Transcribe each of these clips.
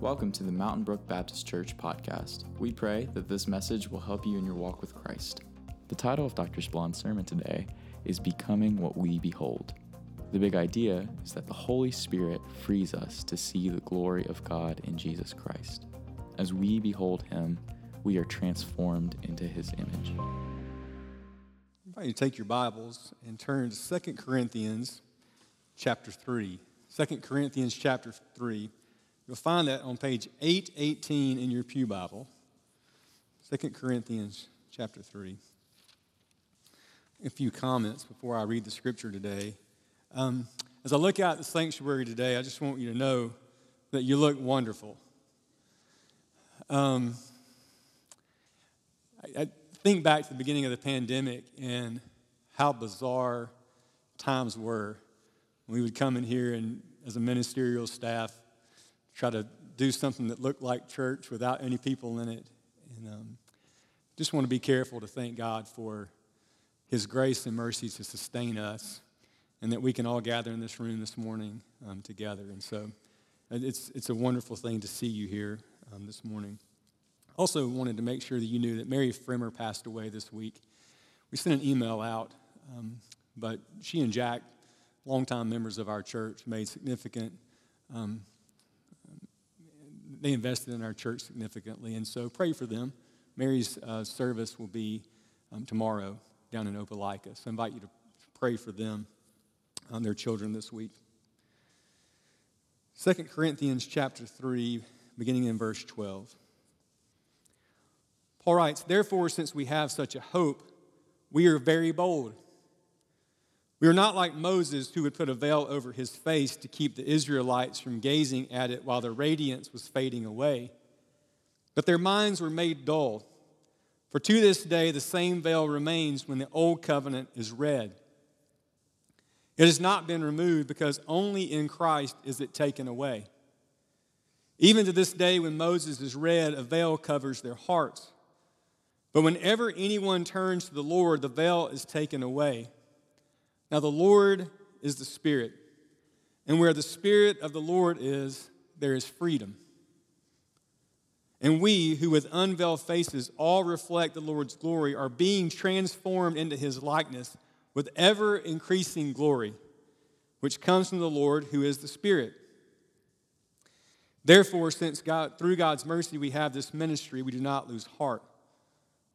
Welcome to the Mountain Brook Baptist Church podcast. We pray that this message will help you in your walk with Christ. The title of Dr. Splon's sermon today is Becoming What We Behold. The big idea is that the Holy Spirit frees us to see the glory of God in Jesus Christ. As we behold Him, we are transformed into His image. I invite you to take your Bibles and turn to 2 Corinthians chapter 3. 2 Corinthians chapter 3. You'll find that on page 818 in your Pew Bible. 2 Corinthians chapter 3. A few comments before I read the scripture today. Um, as I look out the sanctuary today, I just want you to know that you look wonderful. Um, I, I think back to the beginning of the pandemic and how bizarre times were. We would come in here and, as a ministerial staff, try to do something that looked like church without any people in it. And um, just want to be careful to thank God for His grace and mercy to sustain us, and that we can all gather in this room this morning um, together. And so it's, it's a wonderful thing to see you here um, this morning. Also, wanted to make sure that you knew that Mary Frimmer passed away this week. We sent an email out, um, but she and Jack, longtime members of our church, made significant um, they invested in our church significantly. And so pray for them. Mary's uh, service will be um, tomorrow down in Opelika. So I invite you to pray for them on their children this week. 2 Corinthians chapter 3, beginning in verse 12. Paul writes, Therefore, since we have such a hope, we are very bold. We are not like Moses, who would put a veil over his face to keep the Israelites from gazing at it while the radiance was fading away. But their minds were made dull. For to this day, the same veil remains when the old covenant is read. It has not been removed because only in Christ is it taken away. Even to this day, when Moses is read, a veil covers their hearts. But whenever anyone turns to the Lord, the veil is taken away. Now, the Lord is the Spirit, and where the Spirit of the Lord is, there is freedom. And we, who with unveiled faces all reflect the Lord's glory, are being transformed into his likeness with ever increasing glory, which comes from the Lord, who is the Spirit. Therefore, since God, through God's mercy we have this ministry, we do not lose heart.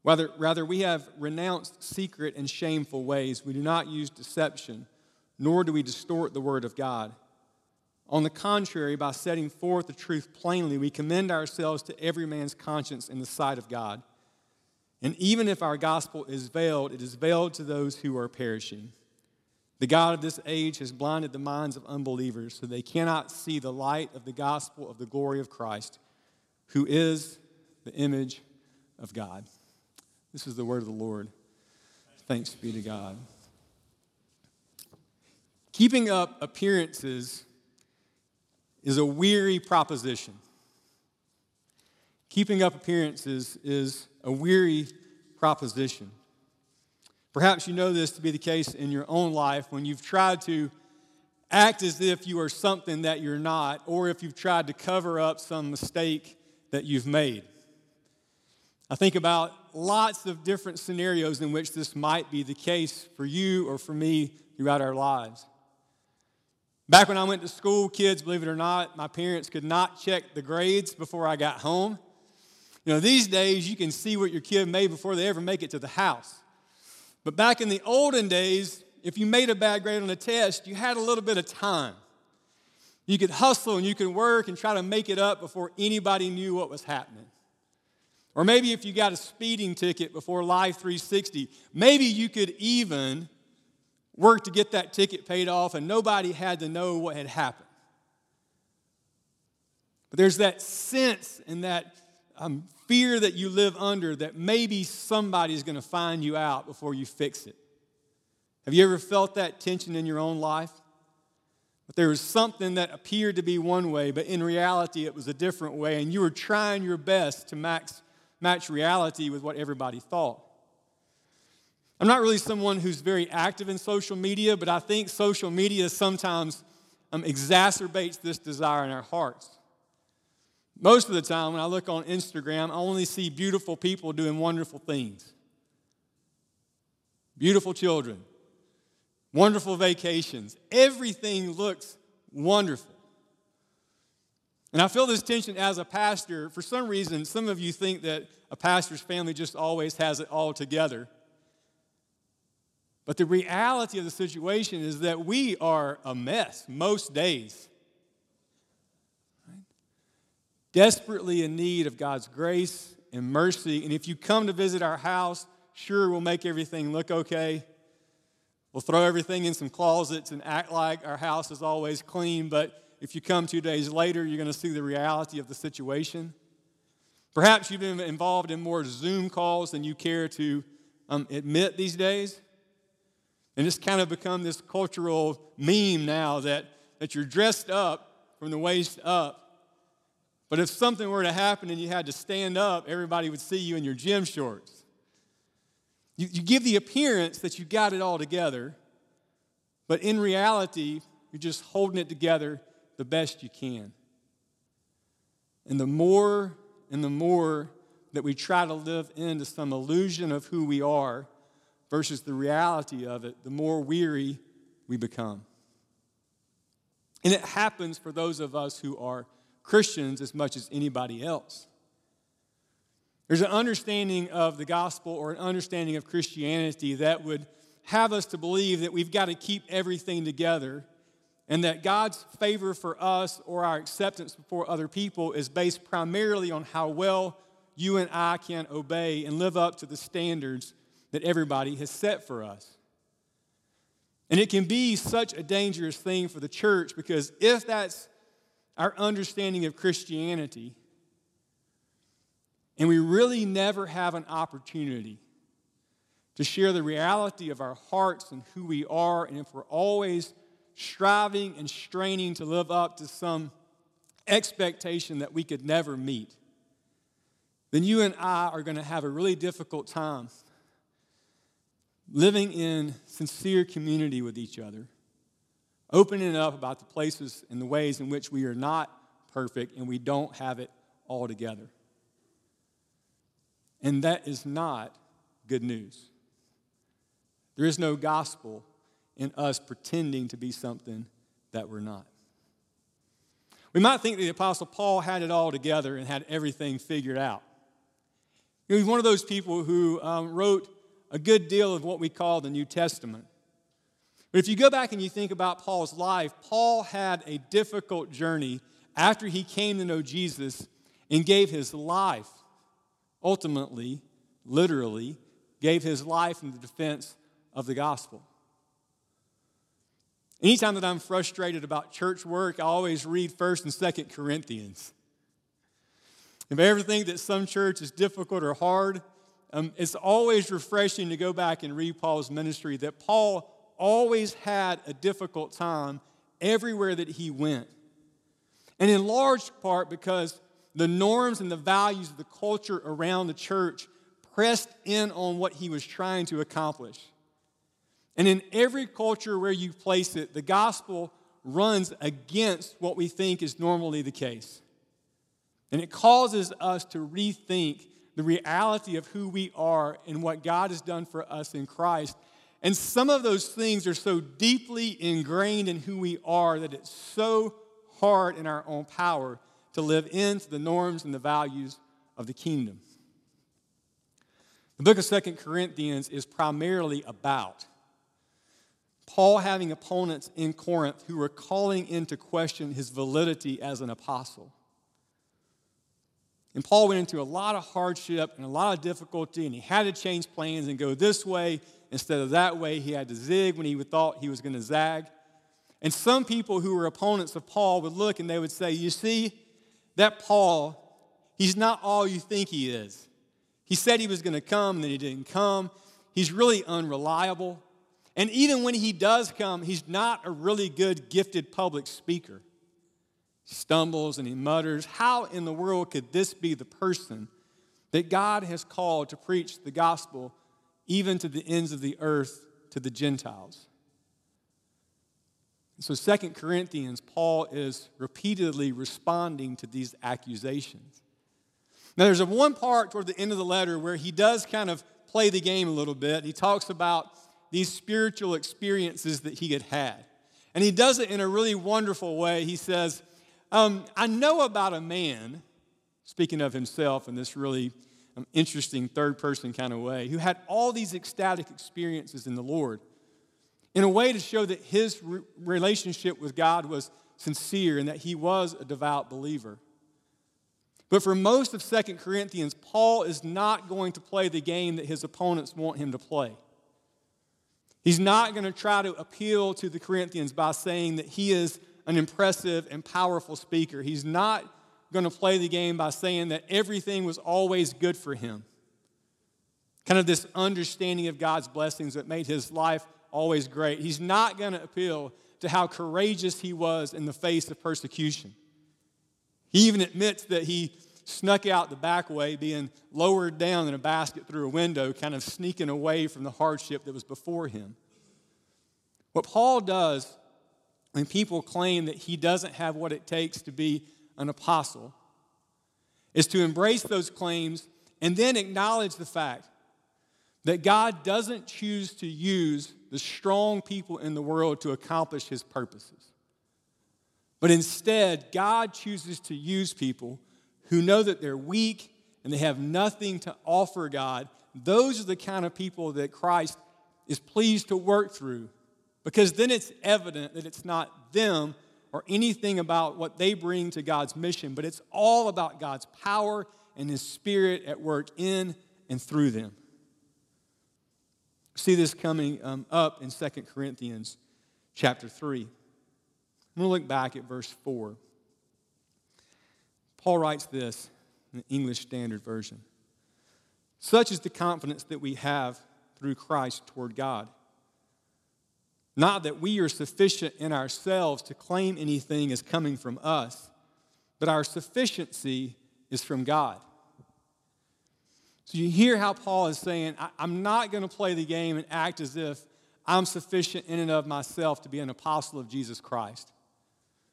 Rather, rather, we have renounced secret and shameful ways. We do not use deception, nor do we distort the word of God. On the contrary, by setting forth the truth plainly, we commend ourselves to every man's conscience in the sight of God. And even if our gospel is veiled, it is veiled to those who are perishing. The God of this age has blinded the minds of unbelievers so they cannot see the light of the gospel of the glory of Christ, who is the image of God. This is the word of the Lord. Thanks be to God. Keeping up appearances is a weary proposition. Keeping up appearances is a weary proposition. Perhaps you know this to be the case in your own life when you've tried to act as if you are something that you're not, or if you've tried to cover up some mistake that you've made. I think about lots of different scenarios in which this might be the case for you or for me throughout our lives. Back when I went to school, kids, believe it or not, my parents could not check the grades before I got home. You know, these days you can see what your kid made before they ever make it to the house. But back in the olden days, if you made a bad grade on a test, you had a little bit of time. You could hustle and you could work and try to make it up before anybody knew what was happening. Or maybe if you got a speeding ticket before Life 360, maybe you could even work to get that ticket paid off and nobody had to know what had happened. But there's that sense and that um, fear that you live under that maybe somebody's going to find you out before you fix it. Have you ever felt that tension in your own life? But there was something that appeared to be one way, but in reality it was a different way, and you were trying your best to max match reality with what everybody thought. I'm not really someone who's very active in social media, but I think social media sometimes um, exacerbates this desire in our hearts. Most of the time, when I look on Instagram, I only see beautiful people doing wonderful things. Beautiful children, wonderful vacations. Everything looks wonderful. And I feel this tension as a pastor. For some reason, some of you think that a pastor's family just always has it all together. But the reality of the situation is that we are a mess most days. Desperately in need of God's grace and mercy. And if you come to visit our house, sure, we'll make everything look okay. We'll throw everything in some closets and act like our house is always clean, but if you come two days later, you're going to see the reality of the situation. Perhaps you've been involved in more Zoom calls than you care to um, admit these days. And it's kind of become this cultural meme now that, that you're dressed up from the waist up. But if something were to happen and you had to stand up, everybody would see you in your gym shorts. You, you give the appearance that you got it all together, but in reality, you're just holding it together the best you can. And the more and the more that we try to live into some illusion of who we are versus the reality of it, the more weary we become. And it happens for those of us who are Christians as much as anybody else. There's an understanding of the gospel or an understanding of Christianity that would have us to believe that we've got to keep everything together and that God's favor for us or our acceptance before other people is based primarily on how well you and I can obey and live up to the standards that everybody has set for us. And it can be such a dangerous thing for the church because if that's our understanding of Christianity, and we really never have an opportunity to share the reality of our hearts and who we are, and if we're always striving and straining to live up to some expectation that we could never meet, then you and I are going to have a really difficult time living in sincere community with each other, opening up about the places and the ways in which we are not perfect and we don't have it all together. And that is not good news. There is no gospel in us pretending to be something that we're not. We might think that the Apostle Paul had it all together and had everything figured out. He was one of those people who um, wrote a good deal of what we call the New Testament. But if you go back and you think about Paul's life, Paul had a difficult journey after he came to know Jesus and gave his life, ultimately, literally, gave his life in the defense of the gospel. Anytime that I'm frustrated about church work, I always read 1st and 2nd Corinthians. If I ever think that some church is difficult or hard, um, it's always refreshing to go back and read Paul's ministry that Paul always had a difficult time everywhere that he went. And in large part because the norms and the values of the culture around the church pressed in on what he was trying to accomplish. And in every culture where you place it, the gospel runs against what we think is normally the case. And it causes us to rethink the reality of who we are and what God has done for us in Christ. And some of those things are so deeply ingrained in who we are that it's so hard in our own power to live into the norms and the values of the kingdom. The book of Second Corinthians is primarily about Paul having opponents in Corinth who were calling into question his validity as an apostle. And Paul went into a lot of hardship and a lot of difficulty, and he had to change plans and go this way instead of that way. He had to zig when he thought he was going to zag. And some people who were opponents of Paul would look and they would say, You see, that Paul, he's not all you think he is. He said he was going to come, and then he didn't come. He's really unreliable. And even when he does come, he's not a really good, gifted public speaker. He stumbles and he mutters. How in the world could this be the person that God has called to preach the gospel even to the ends of the earth to the Gentiles? So, Second Corinthians, Paul is repeatedly responding to these accusations. Now, there's a one part toward the end of the letter where he does kind of play the game a little bit. He talks about these spiritual experiences that he had had. And he does it in a really wonderful way. He says, um, I know about a man, speaking of himself in this really um, interesting third person kind of way, who had all these ecstatic experiences in the Lord in a way to show that his re- relationship with God was sincere and that he was a devout believer. But for most of Second Corinthians, Paul is not going to play the game that his opponents want him to play. He's not going to try to appeal to the Corinthians by saying that he is an impressive and powerful speaker. He's not going to play the game by saying that everything was always good for him. Kind of this understanding of God's blessings that made his life always great. He's not going to appeal to how courageous he was in the face of persecution. He even admits that he snuck out the back way, being lowered down in a basket through a window, kind of sneaking away from the hardship that was before him. What Paul does when people claim that he doesn't have what it takes to be an apostle is to embrace those claims and then acknowledge the fact that God doesn't choose to use the strong people in the world to accomplish his purposes. But instead, God chooses to use people who know that they're weak and they have nothing to offer God. Those are the kind of people that Christ is pleased to work through because then it's evident that it's not them or anything about what they bring to God's mission, but it's all about God's power and His Spirit at work in and through them see this coming um, up in 2 Corinthians chapter 3. I'm going to look back at verse 4. Paul writes this in the English Standard Version Such is the confidence that we have through Christ toward God. Not that we are sufficient in ourselves to claim anything as coming from us, but our sufficiency is from God. So you hear how Paul is saying, I'm not going to play the game and act as if I'm sufficient in and of myself to be an apostle of Jesus Christ.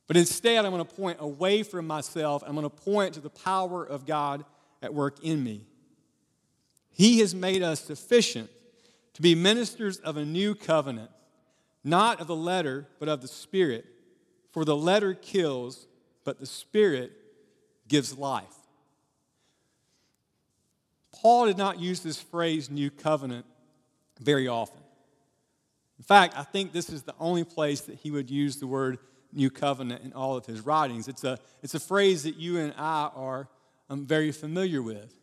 But instead, I'm going to point away from myself. I'm going to point to the power of God at work in me. He has made us sufficient to be ministers of a new covenant, not of the letter, but of the Spirit. For the letter kills, but the Spirit gives life. Paul did not use this phrase, new covenant, very often. In fact, I think this is the only place that he would use the word new covenant in all of his writings. It's a, it's a phrase that you and I are um, very familiar with.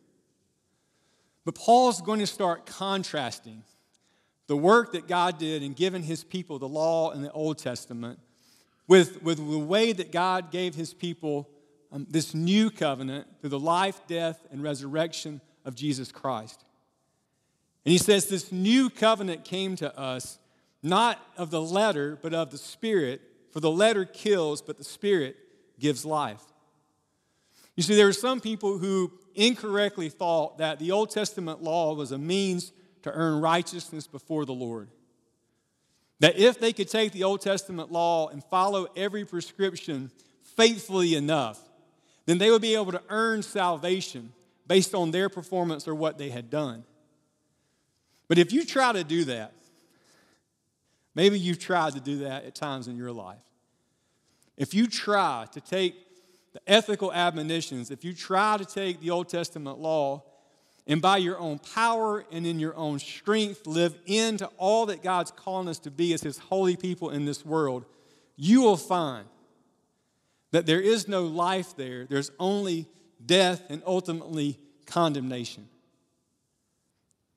But Paul's going to start contrasting the work that God did in giving his people the law in the Old Testament with, with the way that God gave his people um, this new covenant through the life, death, and resurrection of Jesus Christ. And he says, This new covenant came to us not of the letter, but of the Spirit. For the letter kills, but the Spirit gives life. You see, there were some people who incorrectly thought that the Old Testament law was a means to earn righteousness before the Lord. That if they could take the Old Testament law and follow every prescription faithfully enough, then they would be able to earn salvation based on their performance or what they had done. But if you try to do that, maybe you've tried to do that at times in your life. If you try to take the ethical admonitions, if you try to take the Old Testament law and by your own power and in your own strength live into all that God's calling us to be as His holy people in this world, you will find that there is no life there. There's only death, and ultimately condemnation.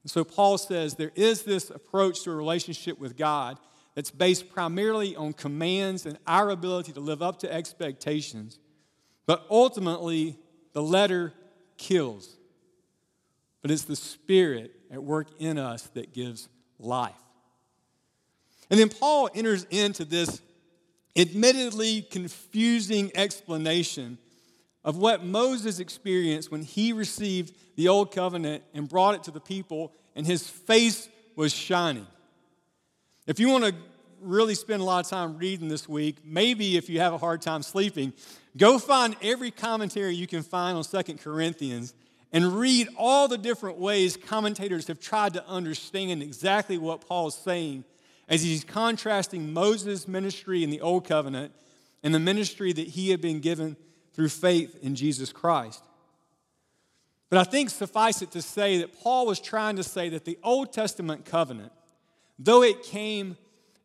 And so Paul says there is this approach to a relationship with God that's based primarily on commands and our ability to live up to expectations. But ultimately, the letter kills. But it's the Spirit at work in us that gives life. And then Paul enters into this admittedly confusing explanation of what Moses experienced when he received the old covenant and brought it to the people, and his face was shining. If you want to really spend a lot of time reading this week, maybe if you have a hard time sleeping, go find every commentary you can find on Second Corinthians and read all the different ways commentators have tried to understand exactly what Paul is saying as he's contrasting Moses' ministry in the Old Covenant and the ministry that he had been given through faith in Jesus Christ. But I think suffice it to say that Paul was trying to say that the Old Testament covenant, though it came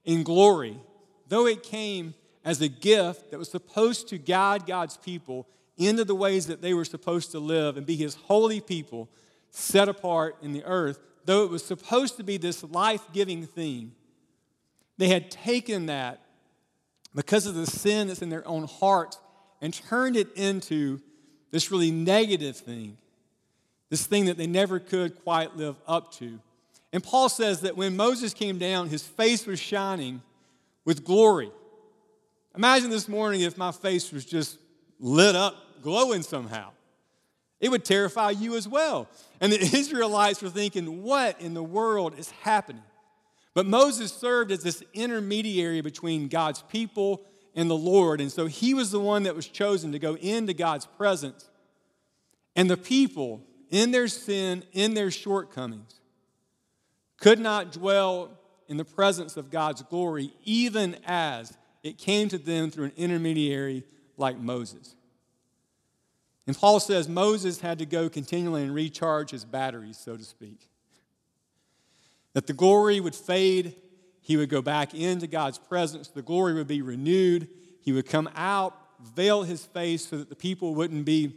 in glory, though it came as a gift that was supposed to guide God's people into the ways that they were supposed to live and be his holy people set apart in the earth, though it was supposed to be this life giving thing, they had taken that because of the sin that's in their own hearts and turned it into this really negative thing, this thing that they never could quite live up to. And Paul says that when Moses came down, his face was shining with glory. Imagine this morning if my face was just lit up, glowing somehow. It would terrify you as well. And the Israelites were thinking, what in the world is happening? But Moses served as this intermediary between God's people and the Lord. And so he was the one that was chosen to go into God's presence. And the people, in their sin, in their shortcomings, could not dwell in the presence of God's glory, even as it came to them through an intermediary like Moses. And Paul says Moses had to go continually and recharge his batteries, so to speak that the glory would fade. He would go back into God's presence. The glory would be renewed. He would come out, veil his face so that the people wouldn't be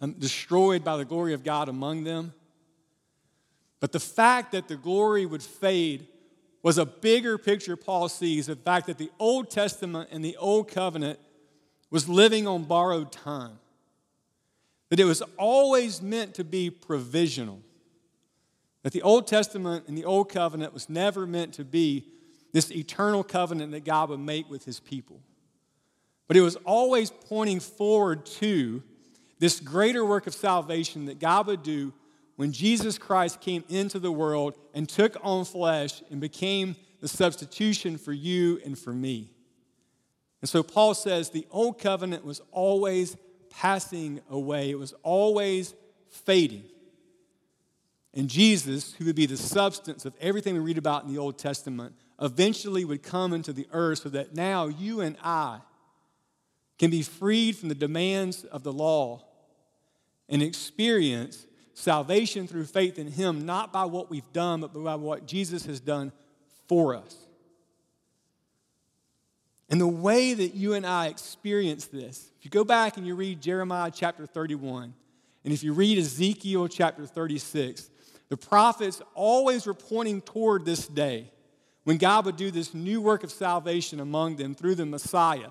um, destroyed by the glory of God among them. But the fact that the glory would fade was a bigger picture Paul sees the fact that the Old Testament and the Old Covenant was living on borrowed time. That it was always meant to be provisional. That the Old Testament and the Old Covenant was never meant to be this eternal covenant that God would make with his people. But it was always pointing forward to this greater work of salvation that God would do when Jesus Christ came into the world and took on flesh and became the substitution for you and for me. And so Paul says the old covenant was always passing away, it was always fading. And Jesus, who would be the substance of everything we read about in the Old Testament, eventually would come into the earth so that now you and I can be freed from the demands of the law and experience salvation through faith in Him, not by what we've done, but by what Jesus has done for us. And the way that you and I experience this, if you go back and you read Jeremiah chapter 31, and if you read Ezekiel chapter 36, the prophets always were pointing toward this day when God would do this new work of salvation among them through the Messiah.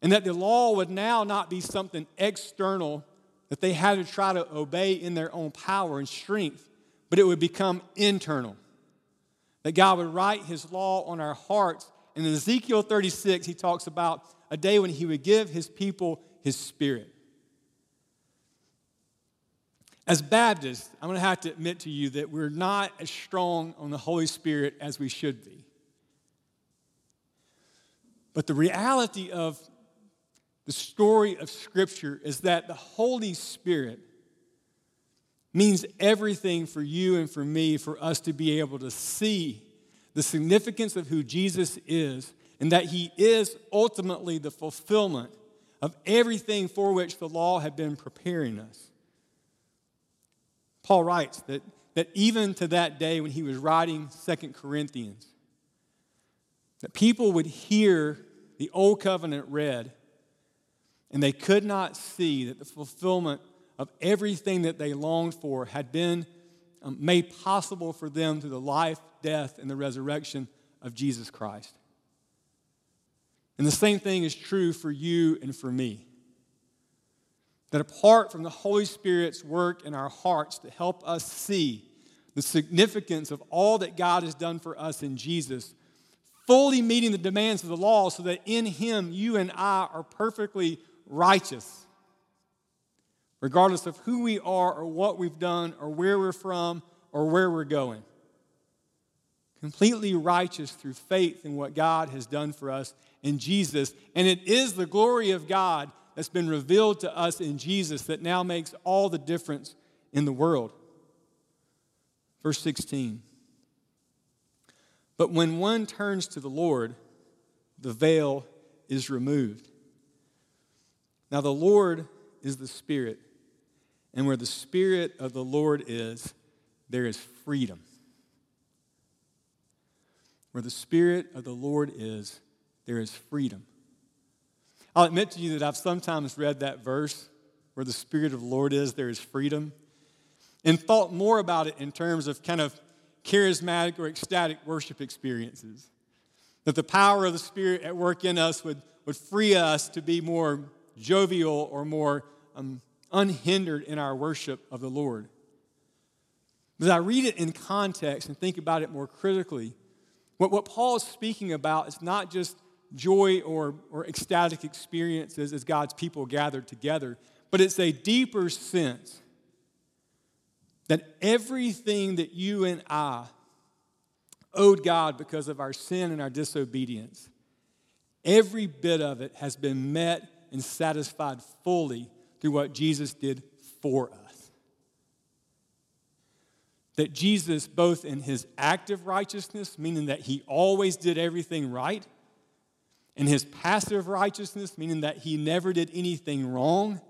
And that the law would now not be something external that they had to try to obey in their own power and strength, but it would become internal. That God would write his law on our hearts. And in Ezekiel 36, he talks about a day when he would give his people his spirit. As Baptists, I'm going to have to admit to you that we're not as strong on the Holy Spirit as we should be. But the reality of the story of Scripture is that the Holy Spirit means everything for you and for me for us to be able to see the significance of who Jesus is and that He is ultimately the fulfillment of everything for which the law had been preparing us. Paul writes that, that even to that day when he was writing Second Corinthians, that people would hear the old covenant read and they could not see that the fulfillment of everything that they longed for had been um, made possible for them through the life, death, and the resurrection of Jesus Christ. And the same thing is true for you and for me that apart from the Holy Spirit's work in our hearts to help us see the significance of all that God has done for us in Jesus, fully meeting the demands of the law so that in Him you and I are perfectly righteous, regardless of who we are or what we've done or where we're from or where we're going. completely righteous through faith in what God has done for us in Jesus. And it is the glory of God that's been revealed to us in Jesus that now makes all the difference in the world. Verse 16. But when one turns to the Lord, the veil is removed. Now, the Lord is the Spirit, and where the Spirit of the Lord is, there is freedom. Where the Spirit of the Lord is, there is freedom. I'll admit to you that I've sometimes read that verse, where the Spirit of the Lord is, there is freedom, and thought more about it in terms of kind of charismatic or ecstatic worship experiences. That the power of the Spirit at work in us would, would free us to be more jovial or more um, unhindered in our worship of the Lord. As I read it in context and think about it more critically, what, what Paul is speaking about is not just joy or, or ecstatic experiences as God's people gathered together, but it's a deeper sense that everything that you and I owed God because of our sin and our disobedience, every bit of it has been met and satisfied fully through what Jesus did for us. That Jesus, both in his active righteousness, meaning that he always did everything right, and his passive righteousness, meaning that he never did anything wrong,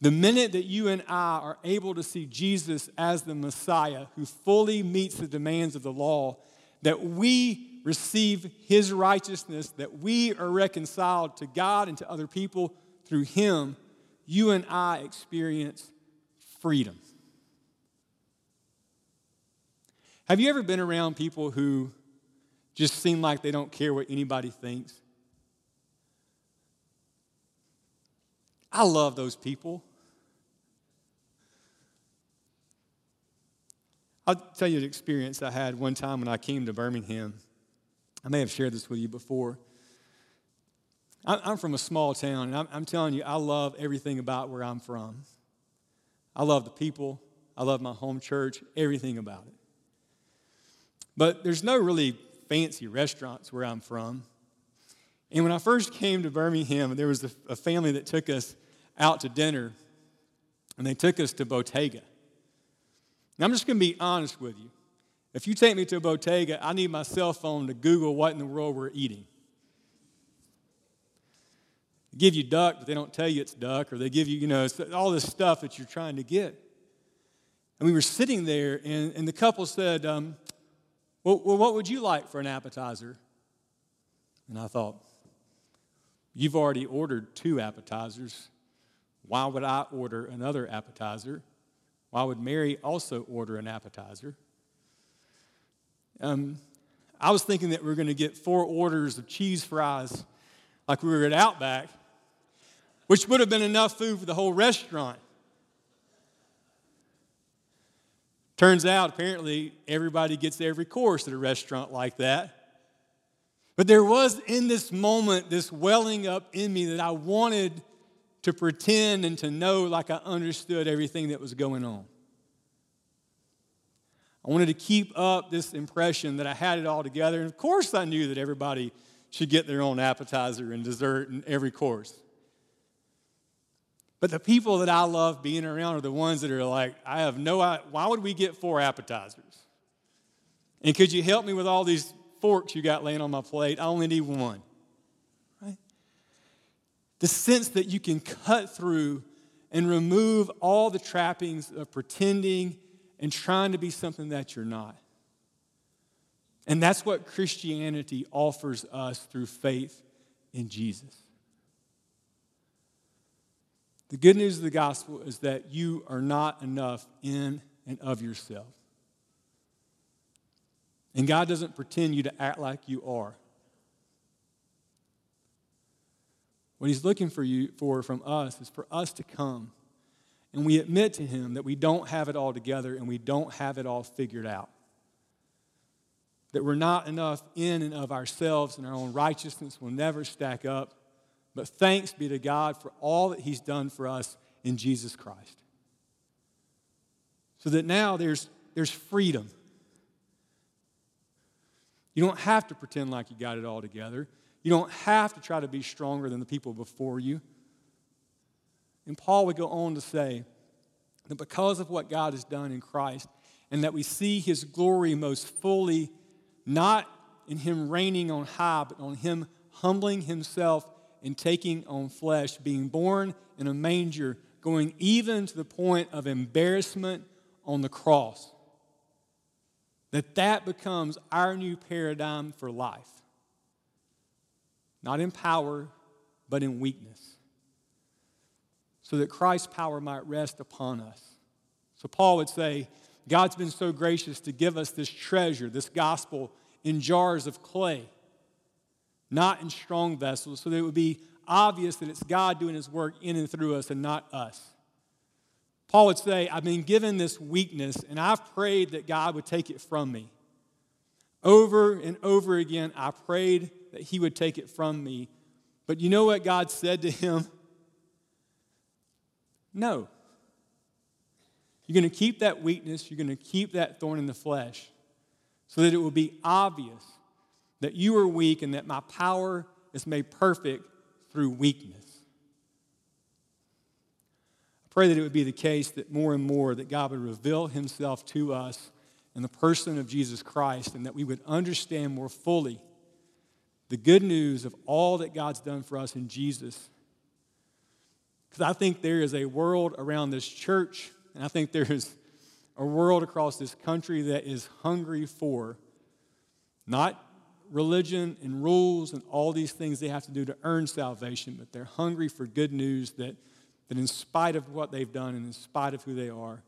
the minute that you and I are able to see Jesus as the Messiah who fully meets the demands of the law, that we receive his righteousness, that we are reconciled to God and to other people through him, you and I experience freedom. Have you ever been around people who just seem like they don't care what anybody thinks? I love those people. I'll tell you an experience I had one time when I came to Birmingham. I may have shared this with you before. I'm from a small town, and I'm telling you, I love everything about where I'm from. I love the people, I love my home church, everything about it. But there's no really fancy restaurants where I'm from. And when I first came to Birmingham, there was a, family that took us out to dinner, and they took us to Bottega. Now, I'm just going to be honest with you. If you take me to a Bottega, I need my cell phone to Google what in the world we're eating. They give you duck, but they don't tell you it's duck, or they give you, you know, all this stuff that you're trying to get. And we were sitting there, and, and the couple said, um, well, well, what would you like for an appetizer? And I thought, You've already ordered two appetizers. Why would I order another appetizer? Why would Mary also order an appetizer? Um, I was thinking that we are going to get four orders of cheese fries like we were at Outback, which would have been enough food for the whole restaurant. Turns out, apparently, everybody gets every course at a restaurant like that. But there was in this moment this welling up in me that I wanted to pretend and to know like I understood everything that was going on. I wanted to keep up this impression that I had it all together. And of course, I knew that everybody should get their own appetizer and dessert in every course. But the people that I love being around are the ones that are like, I have no why would we get four appetizers? And could you help me with all these forks you got laying on my plate? I only need one the sense that you can cut through and remove all the trappings of pretending and trying to be something that you're not. And that's what Christianity offers us through faith in Jesus. The good news of the gospel is that you are not enough in and of yourself. And God doesn't pretend you to act like you are. What he's looking for you for from us is for us to come and we admit to him that we don't have it all together and we don't have it all figured out. That we're not enough in and of ourselves and our own righteousness will never stack up. But thanks be to God for all that he's done for us in Jesus Christ. So that now there's, there's freedom. You don't have to pretend like you got it all together. You don't have to try to be stronger than the people before you. And Paul would go on to say that because of what God has done in Christ, and that we see his glory most fully, not in him reigning on high, but on him humbling himself and taking on flesh, being born in a manger, going even to the point of embarrassment on the cross. That that becomes our new paradigm for life. Not in power, but in weakness. So that Christ's power might rest upon us. So Paul would say, God's been so gracious to give us this treasure, this gospel, in jars of clay, not in strong vessels, so that it would be obvious that it's God doing his work in and through us and not us. Paul would say, I've been given this weakness, and I've prayed that God would take it from me. Over and over again, I prayed that he would take it from me. But you know what God said to him? No. You're going to keep that weakness, you're going to keep that thorn in the flesh so that it will be obvious that you are weak and that my power is made perfect through weakness. I pray that it would be the case that more and more that God would reveal himself to us in the person of Jesus Christ and that we would understand more fully the good news of all that God's done for us in Jesus. Because I think there is a world around this church and I think there is a world across this country that is hungry for not religion and rules and all these things they have to do to earn salvation, but they're hungry for good news that, that in spite of what they've done and in spite of who they are,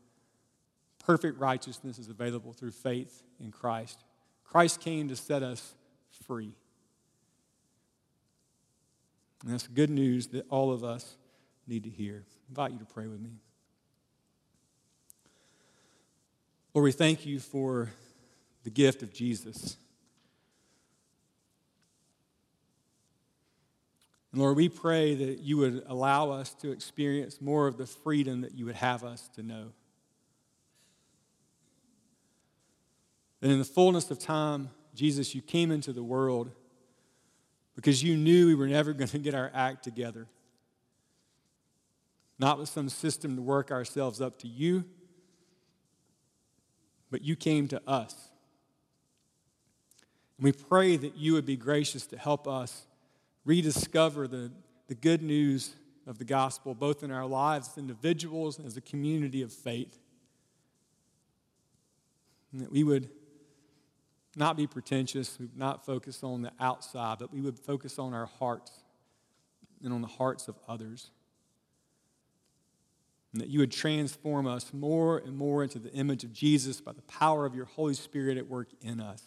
perfect righteousness is available through faith in Christ. Christ came to set us free. And that's good news that all of us need to hear. I invite you to pray with me. Lord, we thank you for the gift of Jesus. And Lord, we pray that you would allow us to experience more of the freedom that you would have us to know. That in the fullness of time, Jesus, you came into the world because you knew we were never going to get our act together. Not with some system to work ourselves up to you but you came to us. And we pray that you would be gracious to help us rediscover the, the good news of the gospel, both in our lives as individuals and as a community of faith. And that we would not be pretentious, we would not focus on the outside, but we would focus on our hearts and on the hearts of others and that you would transform us more and more into the image of Jesus by the power of your Holy Spirit at work in us.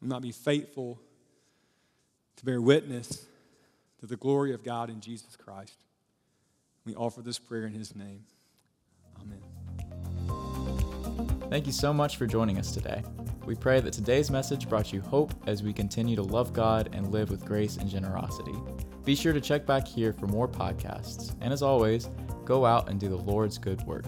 And not be faithful to bear witness to the glory of God in Jesus Christ. We offer this prayer in his name. Amen. Thank you so much for joining us today. We pray that today's message brought you hope as we continue to love God and live with grace and generosity. Be sure to check back here for more podcasts. And as always, go out and do the Lord's good work.